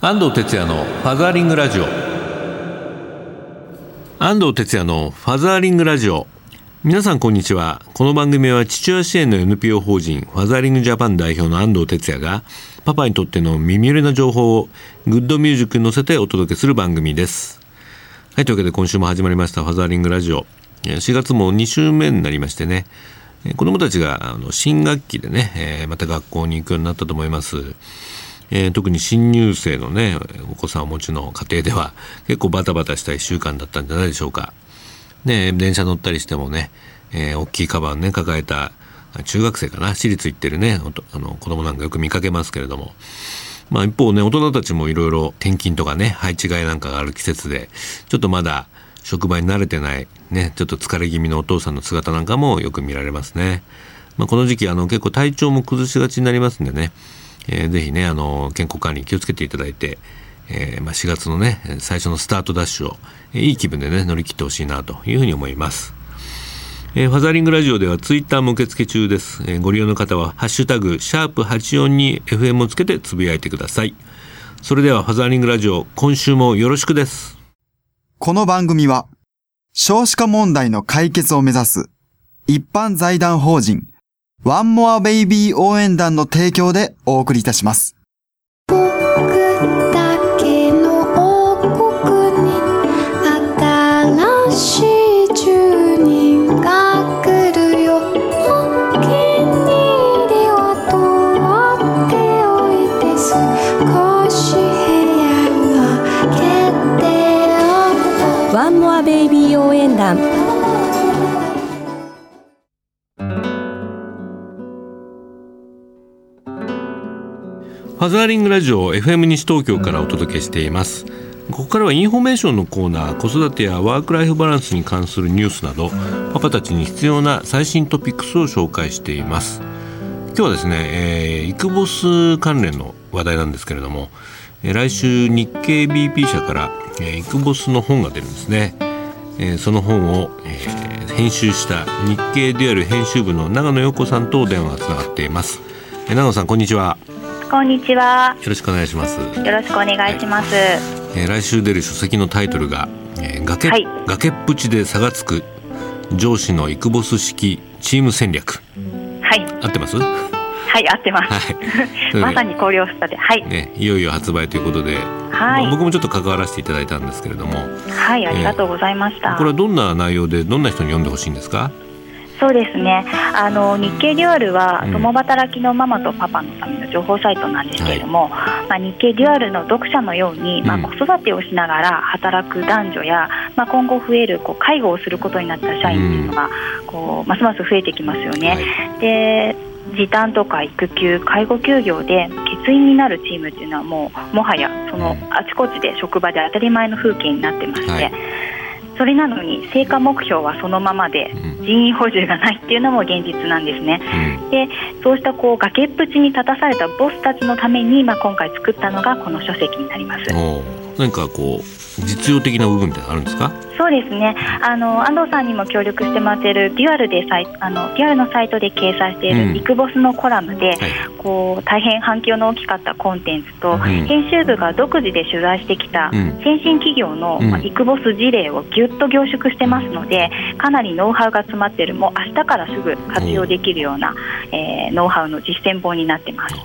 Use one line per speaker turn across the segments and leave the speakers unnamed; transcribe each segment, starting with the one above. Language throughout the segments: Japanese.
安藤哲也のファザーリングラジオ。安藤哲也のファザーリングラジオ。皆さんこんにちは。この番組は父親支援の NPO 法人ファザーリングジャパン代表の安藤哲也がパパにとっての耳寄りな情報をグッドミュージックに乗せてお届けする番組です。はいというわけで今週も始まりましたファザーリングラジオ。4月も2週目になりましてね。子どもたちが新学期でね、また学校に行くようになったと思います。えー、特に新入生のねお子さんをお持ちの家庭では結構バタバタした1週間だったんじゃないでしょうか。ね、電車乗ったりしてもね、えー、大きいカバンね抱えた中学生かな私立行ってるねあの子供なんかよく見かけますけれども。まあ一方ね大人たちもいろいろ転勤とかね配置換えなんかがある季節でちょっとまだ職場に慣れてない、ね、ちょっと疲れ気味のお父さんの姿なんかもよく見られますね。まあ、この時期あの結構体調も崩しがちになりますんでね、えー、ぜひねあの健康管理気をつけていただいて、えー、まあ、4月のね最初のスタートダッシュを、えー、いい気分でね乗り切ってほしいなというふうに思います。えー、ファザリングラジオではツイッターも受付中です。えー、ご利用の方は、ハッシュタグ、シャープ84に FM をつけてつぶやいてください。それでは、ファザリングラジオ、今週もよろしくです。
この番組は、少子化問題の解決を目指す、一般財団法人、ワンモアベイビー応援団の提供でお送りいたします。
ザーリングラジオ FM 西東京からお届けしています。ここからはインフォメーションのコーナー子育てやワークライフバランスに関するニュースなどパパたちに必要な最新トピックスを紹介しています。今日はですね、えー、イクボス関連の話題なんですけれども、えー、来週日経 BP 社から、えー、イクボスの本が出るんですね。えー、その本を、えー、編集した日経デュアル編集部の長野陽子さんと電話がつながっています、えー、長野さんこんにちは。
こんにちは。
よろしくお願いします。
よろしくお願いします、はい、
えー、来週出る書籍のタイトルが、えー、崖、はい、崖っぷちで差がつく上司のイクボス式チーム戦略。
はい。
合ってます？
はい、合ってます。はい、まさに考慮したで、はい、
ね、いよいよ発売ということで、はい、まあ、僕もちょっと関わらせていただいたんですけれども、
はい、ありがとうございました。
えー、これはどんな内容で、どんな人に読んでほしいんですか？
そうですね。あの日経デュアルは共働きのママとパパのための情報サイトなんですけれども、はい、まあ日経デュアルの読者のように、まあ子育てをしながら働く男女や、まあ今後増えるこう介護をすることになった社員っていうのが、こうますます増えてきますよね。はい、で時短とか育休介護休業で欠員になるチームっていうのはもうもはやそのあちこちで職場で当たり前の風景になってまして、はい、それなのに成果目標はそのままで人員補充がないっていうのも現実なんですね。うん、でそうしたこう崖っぷちに立たされたボスたちのために、まあ、今回作ったのがこの書籍になります。
何かこう実用的な部分ってあるんですか？
そうですね。あの安藤さんにも協力してもらっているデュアルでサイあのデュアルのサイトで掲載しているビッグボスのコラムで、うんはい、こう大変反響の大きかったコンテンツと、うん、編集部が独自で取材してきた先進企業の、まあ、ビッグボス事例をぎゅっと凝縮してますのでかなりノウハウが詰まっているもう明日からすぐ活用できるような、えー、ノウハウの実践本になってます。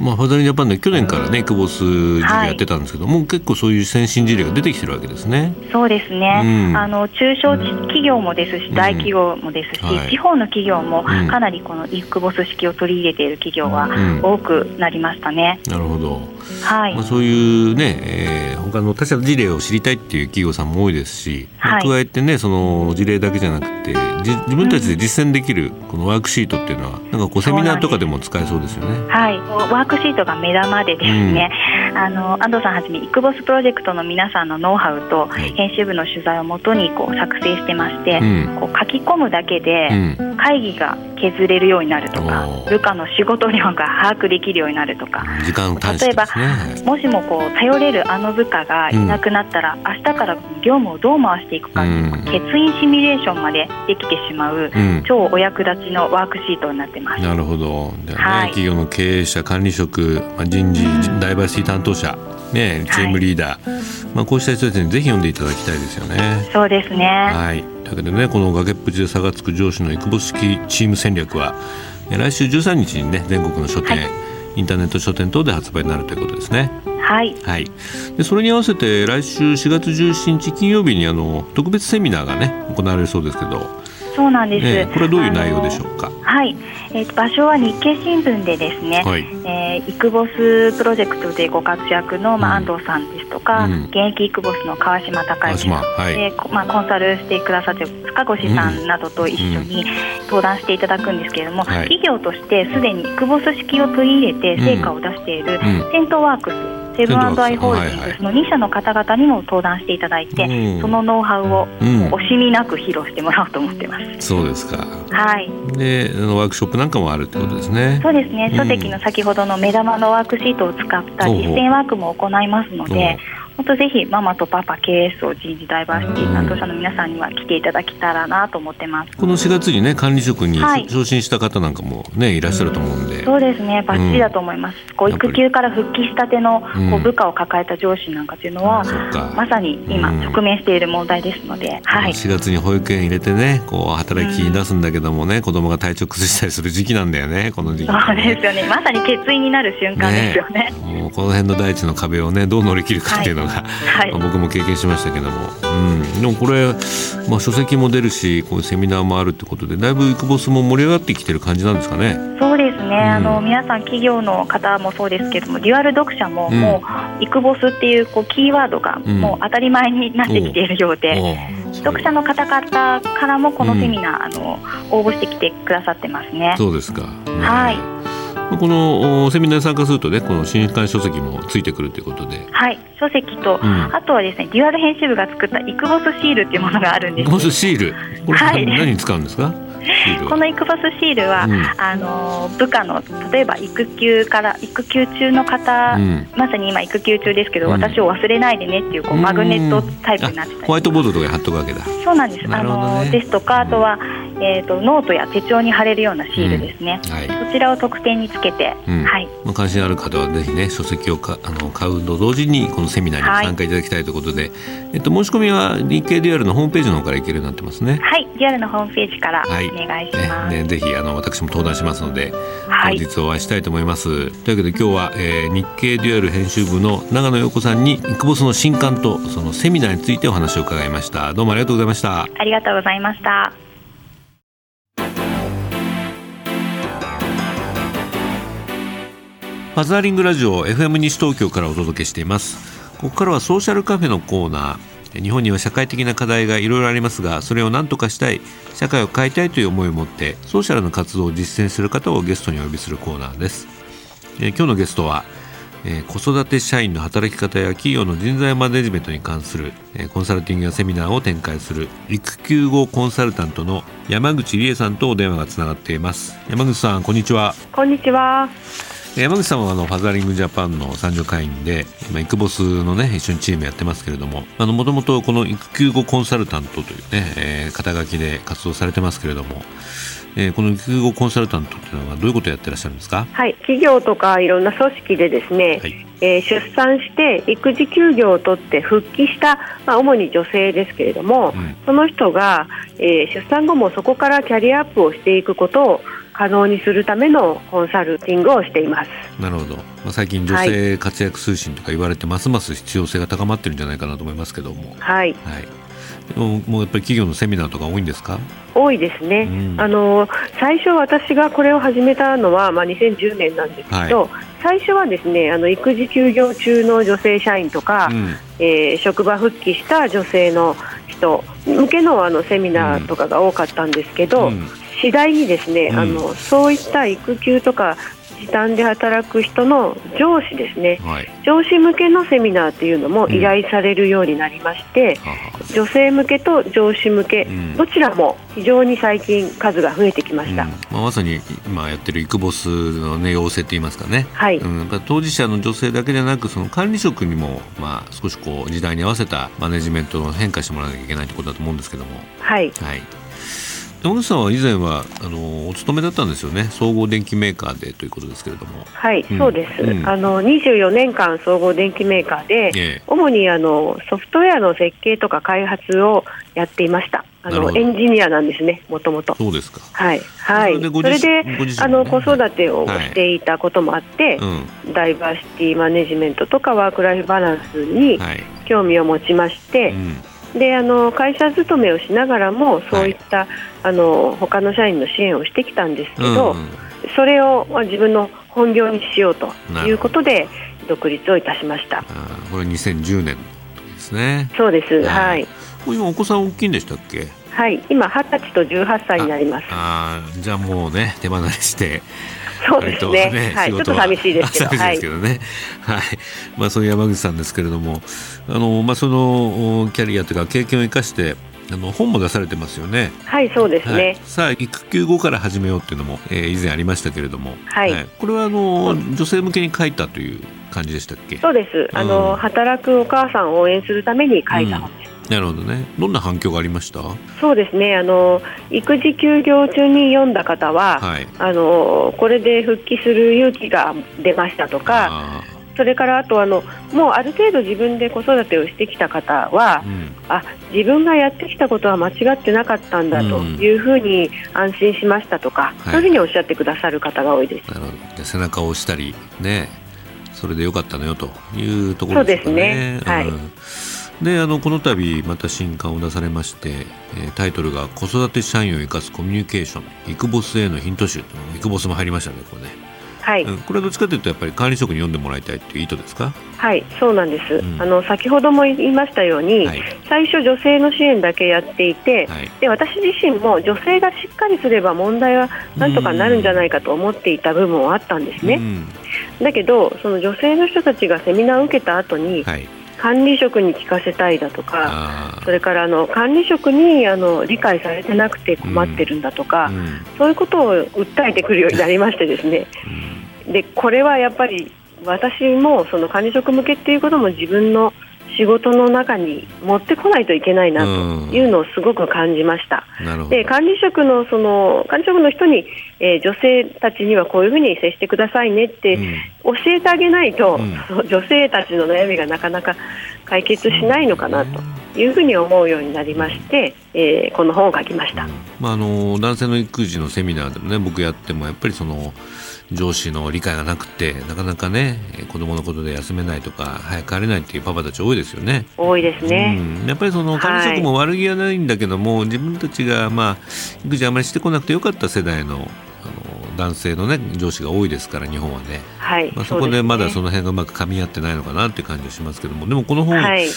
まあ、ファザリンジャパンで去年からね、クボス事業やってたんですけども、はい、結構そういう先進事例が出てきてるわけですね。
そうですね。うん、あの中小企業もですし、大企業もですし、うんはい、地方の企業もかなりこのイクボス式を取り入れている企業は多くなりましたね。
なるほど。はい。まあ、そういうね、えー、他の他社の事例を知りたいっていう企業さんも多いですし、はい、加えてね、その事例だけじゃなくて、じ自分たちで実践できるこのワークシートっていうのは、なんかこうセミナーとかでも使えそうですよね。
はい。ワークシートが目玉でですね、うん、あの安藤さんはじめイクボスプロジェクトの皆さんのノウハウと編集部の取材をもとにこう作成してまして、うん、こう書き込むだけで会議が削れるようになるとか、部下の仕事量が把握できるようになるとか、
時間
例えば、もしもこう頼れるあの部下がいなくなったら、明日から業務をどう回していくか、欠員シミュレーションまでできてしまう、超お役立ちのワークシートになってます。
なるほど。ね、はい、企業の経営者、管理職、人事、ダイバーシティ担当者ね、チームリーダー、まあ、こうした人たちにぜひ読んでいただきたいですよね。
そうですね。
はい。というわけでね、この崖っぷちで差がつく上司の育保式チーム戦略は、え来週13日にね、全国の書店、
はい
インターネット書店等で発売になるということですね。
はい。
はい。で、それに合わせて来週4月17日金曜日にあの特別セミナーがね行われるそうですけど、
そうなんです。
ね、これはどういう内容でしょうか？
はい、えーと場所は日経新聞でですね、
はい。
えーイクボスプロジェクトでご活躍の、まあ
うん。
安藤さんですとか、
うん。
現役イクボスの川島孝
川
之さん、
島はい。
でこまあ、コンサルしてくださっている塚越さんなどと一緒に登壇していただくんですけれども、
はい。
企業としてすでにイクボス式を取り入れて成果を出している、
うん。
セントワークスセブンアイ・ホールディングスの2社の方々にも登壇していただいて、
うん。
そのノウハウを
うん。
惜しみなく披露してもらおうと思ってます。
そうですか。
はい。
で、ワークショップなんかもあるってことですね。
そうですね、
うん。
書籍の先ほどの目玉のワークシートを使った実践ワークも行いますので、本当ぜひママとパパ KSO 人事ダイバーシティ担当者の皆さんには来ていただけたらなと思ってます。
この4月にね管理職に
はい
昇進した方なんかもねいらっしゃると思うんで、
そうですね、バッチリだと思います。こう
やっぱり
育休から復帰したての
うん
こう部下を抱えた上司なんかというのは、
そっか
まさに今
うん
直面している問題ですので、はい。
4月に保育園入れてねこう働きに出すんだけどもね、子供が体調崩したりする時期なんだよねこの時期、
そうですよね。まさに欠員になる瞬間ですよね。
もうこの辺の大地の壁をねどう乗り切るかっていうのが、
はい
まあ僕も経験しましたけども、うん、でもこれ、まあ、書籍も出るしこういうセミナーもあるってことでだいぶイクボスも盛り上がってきてる感じなんですかね。
そうですね、あ
う
の
ん
皆さん、企業の方もそうですけども、デュアル読者も、
うん。
もう、イクボスっていうこうキーワードが、
うん。
もう当たり前になってきているようで、読者の方々からもこのセミナー、あの応募してきてくださってますね。
そうですか、ね
はい
このおセミナーに参加するとねこの新刊書籍もついてくるということで。
はい、書籍と、
うん。
あとはですね、デュアル編集部が作ったイクボスシールっていうものがあるんです。
イクボスシール？これ、
はい。
何に使うんですか？
このイクボスシールは、
うん。
あの部下の例えば育休から育休中の方、
うん。
まさに今育休中ですけど、
うん。
私を忘れないでねっていうこうマグネットタイプになって
ホワイトボードとかに貼っとくわけだ。
そうなんです。
ね
のですとかあとは、えー、とノートや手帳に貼れるようなシールですね。
はい。
そちらを特典につけて、
うん
はい。
まあ、関心ある方はぜひね書籍をかあの買うと同時にこのセミナーにも参加いただきたいということで、えっと、申し込みは日経デュアルのホームページの方からいけるようになってますね。
はい、デュアルのホームページからお
はい
願いします。
ねね、ぜひあの私も登壇しますので、
はい
当日お会いしたいと思います。というわけで今日は、えー日経デュアル編集部の長野陽子さんにイクボスの新刊とそのセミナーについてお話を伺いました。どうもありがとうございました。
ありがとうございました。
ファザーリングラジオ FM 西東京からお届けしています。ここからはソーシャルカフェのコーナー。日本には社会的な課題がいろいろありますがそれを何とかしたい社会を変えたいという思いを持ってソーシャルな活動を実践する方をゲストにお呼びするコーナーです、えー今日のゲストは、えー子育て社員の働き方や企業の人材マネジメントに関する、えーコンサルティングやセミナーを展開する育休後コンサルタントの山口理恵さんとお電話がつながっています。山口さんこんにちは。
こんにちは。
えー山口さんはあのファザリングジャパンの参助会員で今イクボスのね一緒にチームやってますけれどもあのもともとこの育休後コンサルタントというね、えー肩書きで活動されてますけれども、えーこの育休後コンサルタントっていうのはどういうことをやってらっしゃるんですか？
はい、企業とかいろんな組織でですね、
はい
えー出産して育児休業を取って復帰した、まあ、主に女性ですけれども、
うん
その人が、えー出産後もそこからキャリアアップをしていくことを可能にするためのコンサルティングをしています。
なるほど、まあ、最近女性活躍推進とか言われてますます必要性が高まってるんじゃないかなと思いますけども、
はい、
はい、でももうやっぱり企業のセミナーとか多いんですか？
多いですね、
うん。
あの最初、私がこれを始めたのは、まあ、2010年なんですけど、最初はですねあの育児休業中の女性社員とか、
うん。
えー職場復帰した女性の人向けのあのセミナーとかが多かったんですけど、
うん。
次第にですね、
うん。
あのそういった育休とか時短で働く人の上司ですね。
はい。
上司向けのセミナーというのも依頼されるようになりまして、
はは
女性向けと上司向け、
うん。
どちらも非常に最近数が増えてきました。
うん。まあ、まさに今やってるイクボスの、ね、要請といいますかね、
はい。
うん、当事者の女性だけでなくその管理職にも、まあ、少しこう時代に合わせたマネジメントを変化してもらわなきゃいけないということだと思うんですけども、
はい。
はい、山口さんは以前はあのお勤めだったんですよね。総合電機メーカーでということですけれども。
はい、
うん、
そうです、
うん、
あの24年間総合電機メーカーで、ええ、主にあのソフトウェアの設計とか開発をやっていました。あのエンジニアなんですね、もともと。
そうですか。
はい、はい。それで、ね、あの子育てをしていたこともあって、はい、ダイバーシティマネジメントとかワークライフバランスに興味を持ちまして、はいうん、であの会社勤めをしながらもそういった、はい、あの他の社員の支援をしてきたんですけど、うん、それを自分の本業にしようということで独立をいたしました。
これ2010年ですね。
そうです。はい。
今お子さん大きいんでしたっけ？
はい今二十歳と十八歳になります
ああじゃあもうね手離れして
そうですね、ね、はい、ちょっと寂しいですけど
寂しいですけどね、はい、はい、まあそういう山口さんですけれどもあのまあそのキャリアというか経験を生かしてあの本も出されてますよね。
はい、そうですね。はい、
さあ育休後から始めようっていうのも、えー、以前ありましたけれども、
はい。はい、
これはあの、女性向けに書いたという感じでしたっけ？
そうです。あの、うん、働くお母さんを応援するために書いた本です。
うんなるほどね。どんな反響がありました？
そうですね。あの育児休業中に読んだ方は、はい、あのこれで復帰する勇気が出ましたとか、それからあとあのもうある程度自分で子育てをしてきた方は、うん、あ自分がやってきたことは間違ってなかったんだというふうに安心しましたとか、うん、そういうふうにおっしゃってくださる方が多いです。なるほ
ど背中を押したりねそれでよかったのよというところですね。そうですね。はい。うんであのこの度また新刊を出されまして、えー、タイトルが「子育て社員を生かすコミュニケーションイクボスへのヒント集」イクボスも入りましたねこれね。
はい、
これはどっちかというとやっぱり管理職に読んでもらいたいという意図ですか？
はいそうなんです、うん、あの先ほども言いましたように、はい、最初女性の支援だけやっていて、はい、で私自身も女性がしっかりすれば問題はなんとかなるんじゃないかと思っていた部分はあったんですね、うん、だけどその女性の人たちがセミナーを受けた後に、はい管理職に聞かせたいだとかそれからあの管理職にあの理解されてなくて困ってるんだとか、うん、そういうことを訴えてくるようになりましてですね、うん、でこれはやっぱり私もその管理職向けっていうことも自分の仕事の中に持ってこないといけないなというのをすごく感じました。で管理職のその管理職の人に、えー、女性たちにはこういうふうに接してくださいねって教えてあげないと、うん、女性たちの悩みがなかなか解決しないのかなというふうに思うようになりまして、えー、この本を書きました。
まああの男性の育児のセミナーでもね僕やってもやっぱりその上司の理解がなくてなかなかね子供のことで休めないとか早く帰れないっていうパパたち多いですよね。
多いですね。
うん、やっぱりその管理職も悪気はないんだけども、はい、自分たちがまあ育児あまりしてこなくてよかった世代のあの男性のね上司が多いですから日本はね。
はい。
まあそこでまだその辺がうまく噛み合ってないのかなっていう感じがしますけども、でもこの本、はい、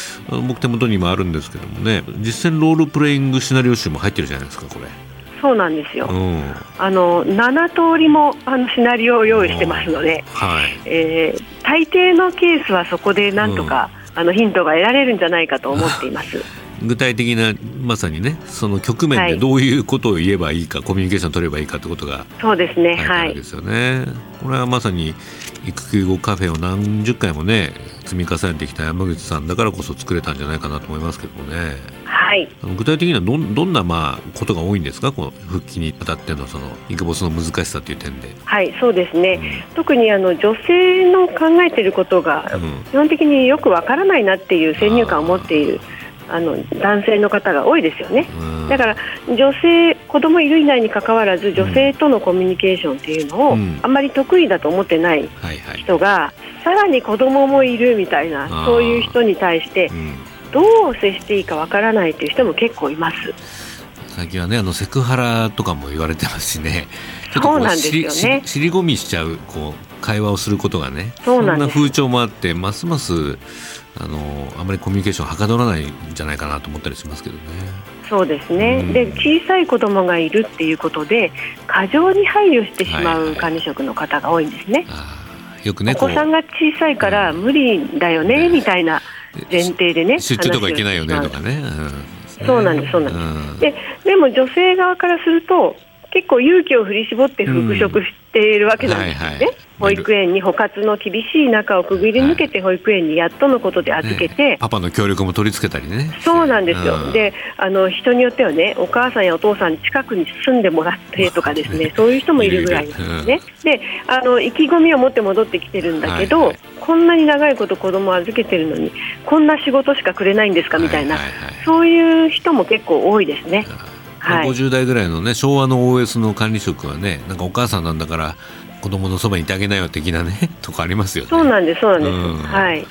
僕手元にもあるんですけどもね、実践ロールプレイングシナリオ集も入ってるじゃないですかこれ。
そうなんですよ、うん、あの7通りもあのシナリオを用意してますので、はい。えー、大抵のケースはそこでなんとか、うん、あのヒントが得られるんじゃないかと思っています。
具体的なまさにねその局面でどういうことを言えばいいか、はい、コミュニケーション取ればいいかってことが
そうですね。はい。
ですよね、これはまさに育休後カフェを何十回もね積み重ねてきた山口さんだからこそ作れたんじゃないかなと思いますけどもね。
はい、
具体的にはどどんなまあことが多いんですか、この復帰にあたってのそのイクボスの難しさという点で。
はいそうですね、うん、特にあの女性の考えていることが基本的によくわからないなっていう先入観を持っている。あの男性の方が多いですよね、だから女性、子供いるいないにかかわらず女性とのコミュニケーションっていうのを、あんまり得意だと思ってない人が、さらに子供もいるみたいなそういう人に対して、どう接していいかわからないという人も結構います。
最近はねあのセクハラとかも言われてますしね。
ちょっとこう尻
尻込みしちゃうこう会話をすることがねそんな風潮もあってますますあのあまりコミュニケーションはかどらないんじゃないかなと思ったりしますけどね。
そうですね、うん、で小さい子供がいるっていうことで過剰に配慮してしまう管理職の方が多いんですね。はいはい、
よくね
お子さんが小さいから無理だよね、みたいな前提でね
出張とか行けないよねとかね、
うん、そうなんですそうなんです、ででも女性側からすると結構勇気を振り絞って復職しているわけなんですね、うん。はいはい、保育園に補活の厳しい中をくぐり抜けて保育園にやっとのことで預けて、ね、
パパの協力も取り付けたりね。
そうなんですよ、うん、であの人によってはねお母さんやお父さん近くに住んでもらってとかですね。そういう人もいるぐらいなんですね、うん、であの意気込みを持って戻ってきてるんだけど、はいはい、こんなに長いこと子供を預けてるのにこんな仕事しかくれないんですかみたいな、はいはいはい、そういう人も結構多いですね。
はい、50代ぐらいのね昭和の OS の管理職はねなんかお母さんなんだから子供のそばにいてあげなよ的なね とかありますよね。
そうなんですそうなんです。うん、はい。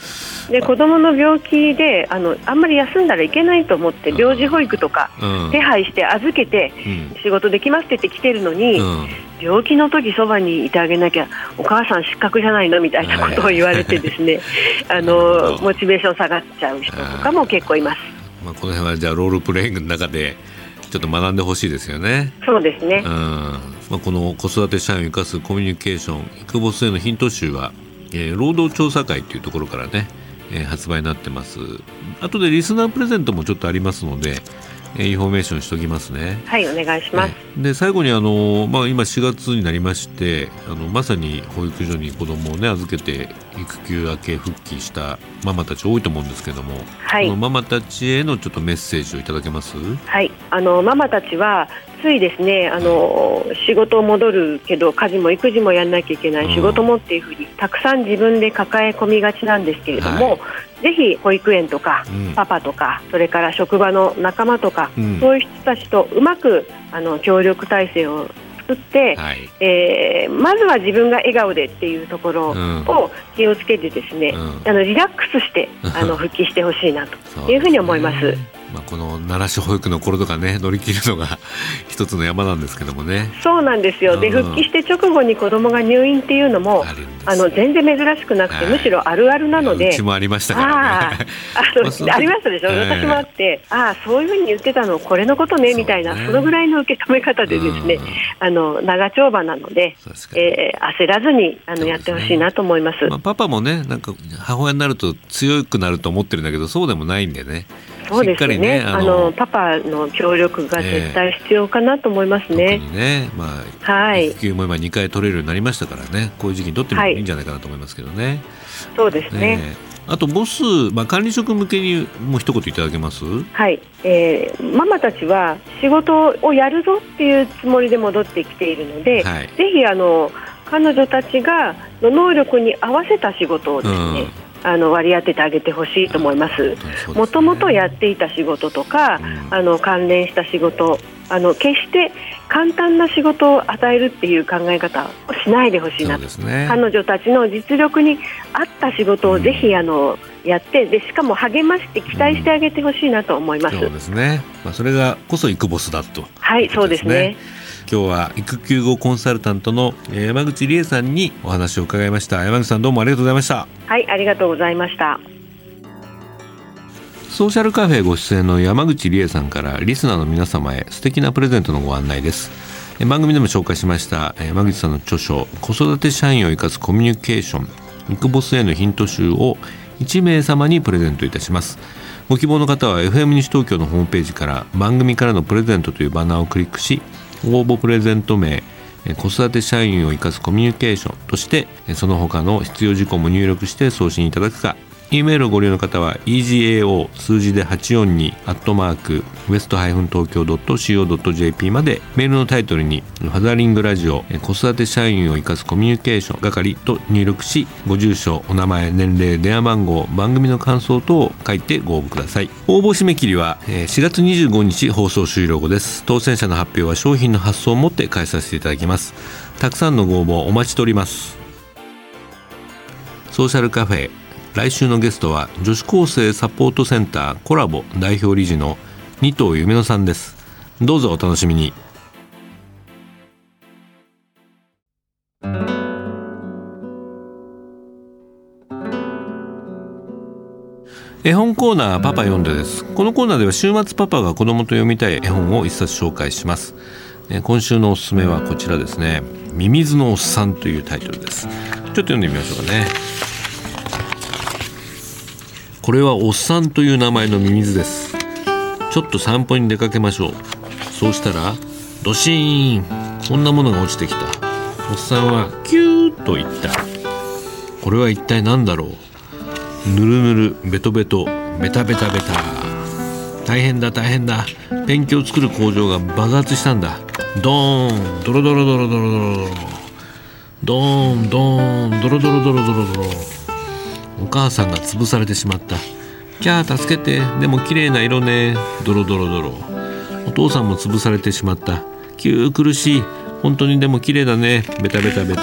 で子供の病気であのあんまり休んだらいけないと思って病児保育とか手配して預けて仕事できますって言って来てるのに、うん、病気の時そばにいてあげなきゃお母さん失格じゃないのみたいなことを言われてですね あのモチベーション下がっちゃう人とかも結構います。
まあこの辺はじゃあロールプレイングの中でちょっと学んでほしいですよね。
そうですね。
うん。まあ、この子育て社員を生かすコミュニケーション、育ボスへのヒント集は、えー、労働調査会というところからね、えー、発売になってます。後でリスナープレゼントもちょっとありますので、えインフォメーションしておきますね。
はいお願いします。
で最後にあのまあ今4月になりましてあのまさに保育所に子供をね預けて育休明け復帰したママたち多いと思うんですけども、はい、のママたちへのちょっとメッセージをいただけます？
はいあのママたちはついですねあの、仕事を戻るけど家事も育児もやらなきゃいけない、仕事もっていうふうにたくさん自分で抱え込みがちなんですけれども、はい、ぜひ保育園とか、うん、パパとかそれから職場の仲間とか、うん、そういう人たちとうまくあの協力体制を作って、はい、えー、まずは自分が笑顔でっていうところを気をつけてですね、うん、あのリラックスしてあの 復帰してほしいなというふうに思います。
まあ、この奈良市保育の頃とかね 乗り切るのが 一つの山なんですけどもね。
そうなんですよ、で復帰して直後に子供が入院っていうのもあの全然珍しくなくて、はい、むしろあるあるなので。
うちもありましたからね。あ
ありましたでしょ、えー、私もあってああそういうふうに言ってたのこれのことねみたいなそのぐらいの受け止め方でですね、あの長丁場なので、えー、焦らずにあの、やってほしいなと思います、まあ、
パパもねなんか母親になると強くなると思ってるんだけどそうでもないんでね
そうですね、ね、あのパパの協力が絶対必要かなと思いますね。
えー、ねまあ、はい、育休も今2回取れるようになりましたからね。こういう時期に取ってもい。いんじゃないかなと思いますけどね。はい、
そうですね、
ね、あとボス、まあ、管理職向けにもう一言いただけます？
はい、えー、ママたちは仕事をやるぞっていうつもりで戻ってきているので、はい、ぜひあの彼女たちがの能力に合わせた仕事をですね、うんあの割り当ててあげてほしいと思います。もともとやっていた仕事とか、うん、あの関連した仕事、あの決して簡単な仕事を与えるっていう考え方をしないでほしいなと、ね、彼女たちの実力に合った仕事をぜひ、あのやってでしかも励まして期待してあげてほしいなと思います。
そうですね。まあそれがこそイクボスだと、
はい、そうですね。
今日は育休後コンサルタントの山口理恵さんにお話を伺いました。山口さんどうもありがとうございました。
はいありがとうございました。
ソーシャルカフェご出演の山口理恵さんからリスナーの皆様へ素敵なプレゼントのご案内です。番組でも紹介しました山口さんの著書子育て社員を生かすコミュニケーション育ボスへのヒント集を1名様にプレゼントいたします。ご希望の方は FM 西東京のホームページから番組からのプレゼントというバナーをクリックし応募プレゼント名子育て社員を生かすコミュニケーションとしてその他の必要事項も入力して送信いただくか E メールをご利用の方は egao 数字で842アットマークウエスト東京 .co.jp までメールのタイトルにファザリングラジオ子育て社員を生かすコミュニケーション係と入力しご住所お名前年齢電話番号番組の感想等を書いてご応募ください。応募締め切りは4月25日放送終了後です。当選者の発表は商品の発送をもって返させていただきます。たくさんのご応募お待ちしております。ソーシャルカフェ来週のゲストは女子高生サポートセンターコラボ代表理事の二藤夢乃さんです。どうぞお楽しみに。絵本コーナーパパ読んでです。このコーナーでは週末パパが子供と読みたい絵本を一冊紹介します。今週のおすすめはこちらですね。ミミズのおっさんというタイトルです。ちょっと読んでみましょうかね。これはおっさんという名前のミミズです。ちょっと散歩に出かけましょう。そうしたらドシーン。こんなものが落ちてきた。おっさんはキューッと言った。これは一体何だろう？ぬるぬるベトベトベタベタベタ。大変だ大変だ。ペンキを作る工場が爆発したんだ。ドーン。ドロドロドロドロドロドロ。ドーンドーン。ドロドロドロドロドロ。お母さんが潰されてしまった。キャー助けて。でも綺麗な色ね。ドロドロドロ。お父さんも潰されてしまった。キュー苦しい。本当にでも綺麗だね。ベタベタベタ。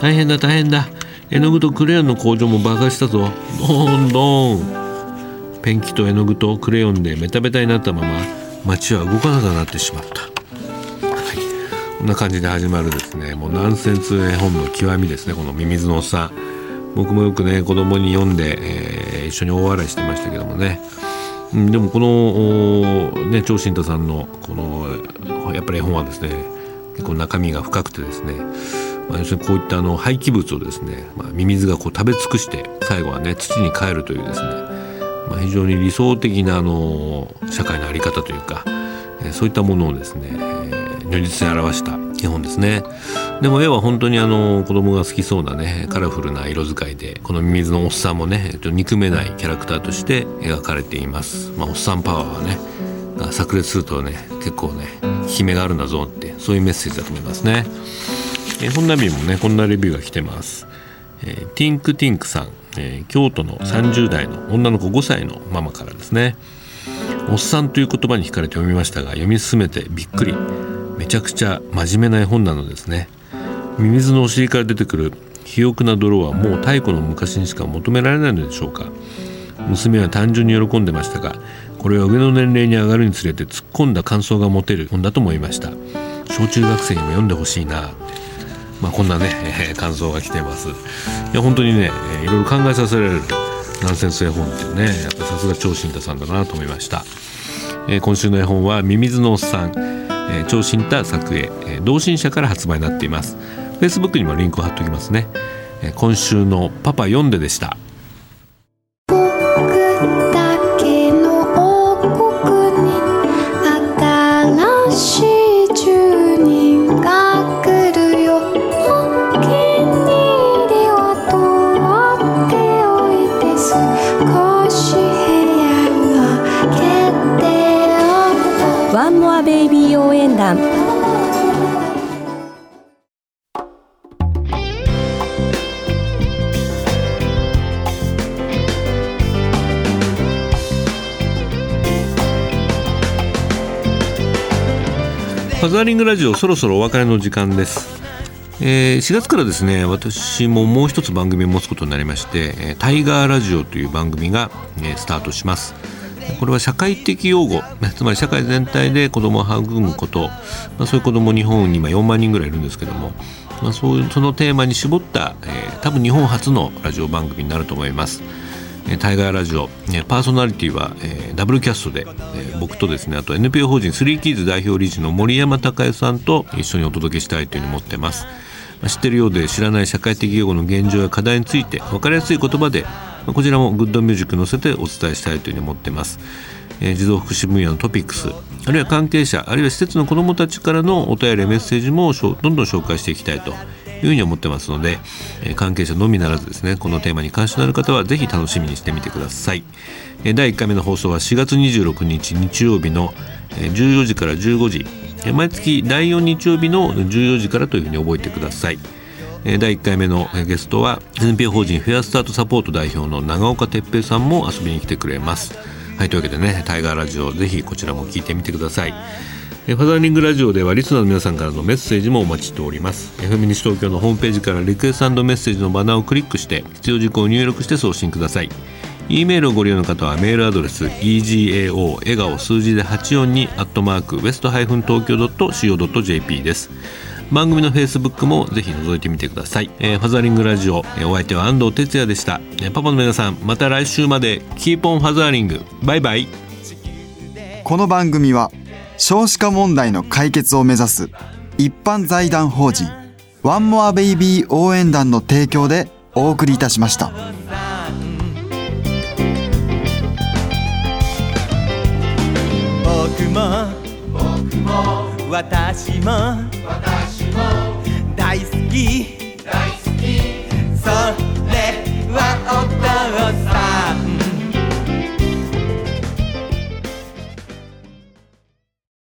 大変だ大変だ。絵の具とクレヨンの工場も爆発したぞ。ドーンドーンペンキと絵の具とクレヨンでベタベタになったまま街は動かなくなってしまった。こんな感じで始まるですね。もうナンセンス絵本の極みですね。このミミズのおっさん。僕もよくね子供に読んで、えー、一緒に大笑いしてましたけどもね。でもこのね長新太さんのこのやっぱり絵本はですね結構中身が深くてですね、まあ、要するにこういったあの廃棄物をですね、まあ、ミミズがこう食べ尽くして最後はね土に帰るというですね、まあ、非常に理想的なあの社会の在り方というか、えー、そういったものをですねえ如実に表した絵本ですね。でも絵は本当にあの子供が好きそうなねカラフルな色使いでこのミミズのおっさんもね憎めないキャラクターとして描かれています。まあおっさんパワーはねが炸裂するとね結構ね悲鳴があるんだぞってそういうメッセージだと思いますね。え本並もねこんなレビューが来てます、えー、ティンクティンクさん、えー、京都の30代の女の子5歳のママからですね。おっさんという言葉に惹かれて読みましたが読み進めてびっくり。めちゃくちゃ真面目な絵本なのですね。ミミズのお尻から出てくる肥沃な泥はもう太古の昔にしか求められないのでしょうか？娘は単純に喜んでましたがこれは上の年齢に上がるにつれて突っ込んだ感想が持てる本だと思いました。小中学生にも読んでほしいなって。まあこんなね、えー、感想が来てます。いや本当にね、えー、いろいろ考えさせられるナンセンス絵本っていうねやっぱさすが超新太さんだなと思いました、えー、今週の絵本はミミズのおっさんえー、超新太作絵、えー、同心者から発売になっています。Facebook にもリンクを貼っておきますね、今週のパパ読んででした。ファザーリングラジオそろそろお別れの時間です、えー、4月からですね私ももう一つ番組を持つことになりましてタイガーラジオという番組が、えスタートしますこれは社会的養護 つまり社会全体で子どもを育むこと、まあ、そういう子ども日本に今4万人ぐらいいるんですけども、まあ、そういうそのテーマに絞った、えー、多分日本初のラジオ番組になると思います。タイガーラジオパーソナリティは、えー、ダブルキャストで、えー、僕とですねあと NPO 法人スリーキーズ代表理事の森山孝恵さんと一緒にお届けしたいというふうに思ってます、まあ、知ってるようで知らない社会的用語の現状や課題について分かりやすい言葉で、まあ、こちらもグッドミュージック載せてお伝えしたいというふうに思ってます、えー、児童福祉分野のトピックスあるいは関係者あるいは施設の子どもたちからのお便りメッセージもどんどん紹介していきたいというふうに思ってますので、え関係者のみならずですねこのテーマに関心のある方はぜひ楽しみにしてみてください、え第1回目の放送は4月26日日曜日の14時から15時。毎月第4日曜日の14時からというふうに覚えてください。第1回目のゲストは NPO 法人フェアスタートサポート代表の長岡哲平さんも遊びに来てくれます。はいというわけでねタイガーラジオぜひこちらも聞いてみてください。ファザーリングラジオではリスナーの皆さんからのメッセージもお待ちしております。FM 西東京のホームページからリクエストメッセージのバナーをクリックして必要事項を入力して送信ください。E メールをご利用の方はメールアドレス egao 笑顔数字で842アットマークウエストハイフン東京 .co.jp です。番組のフェイスブックもぜひ覗いてみてください、えー、ファザーリングラジオ、えー、お相手は安藤哲也でした、えー、パパの皆さんまた来週まで。キーポンファザーリングバイバイ。
この番組は少子化問題の解決を目指す一般財団法人ワンモアベイビー応援団の提供でお送りいたしました。僕も僕も
私も私も大好き。大好き。それはお父さん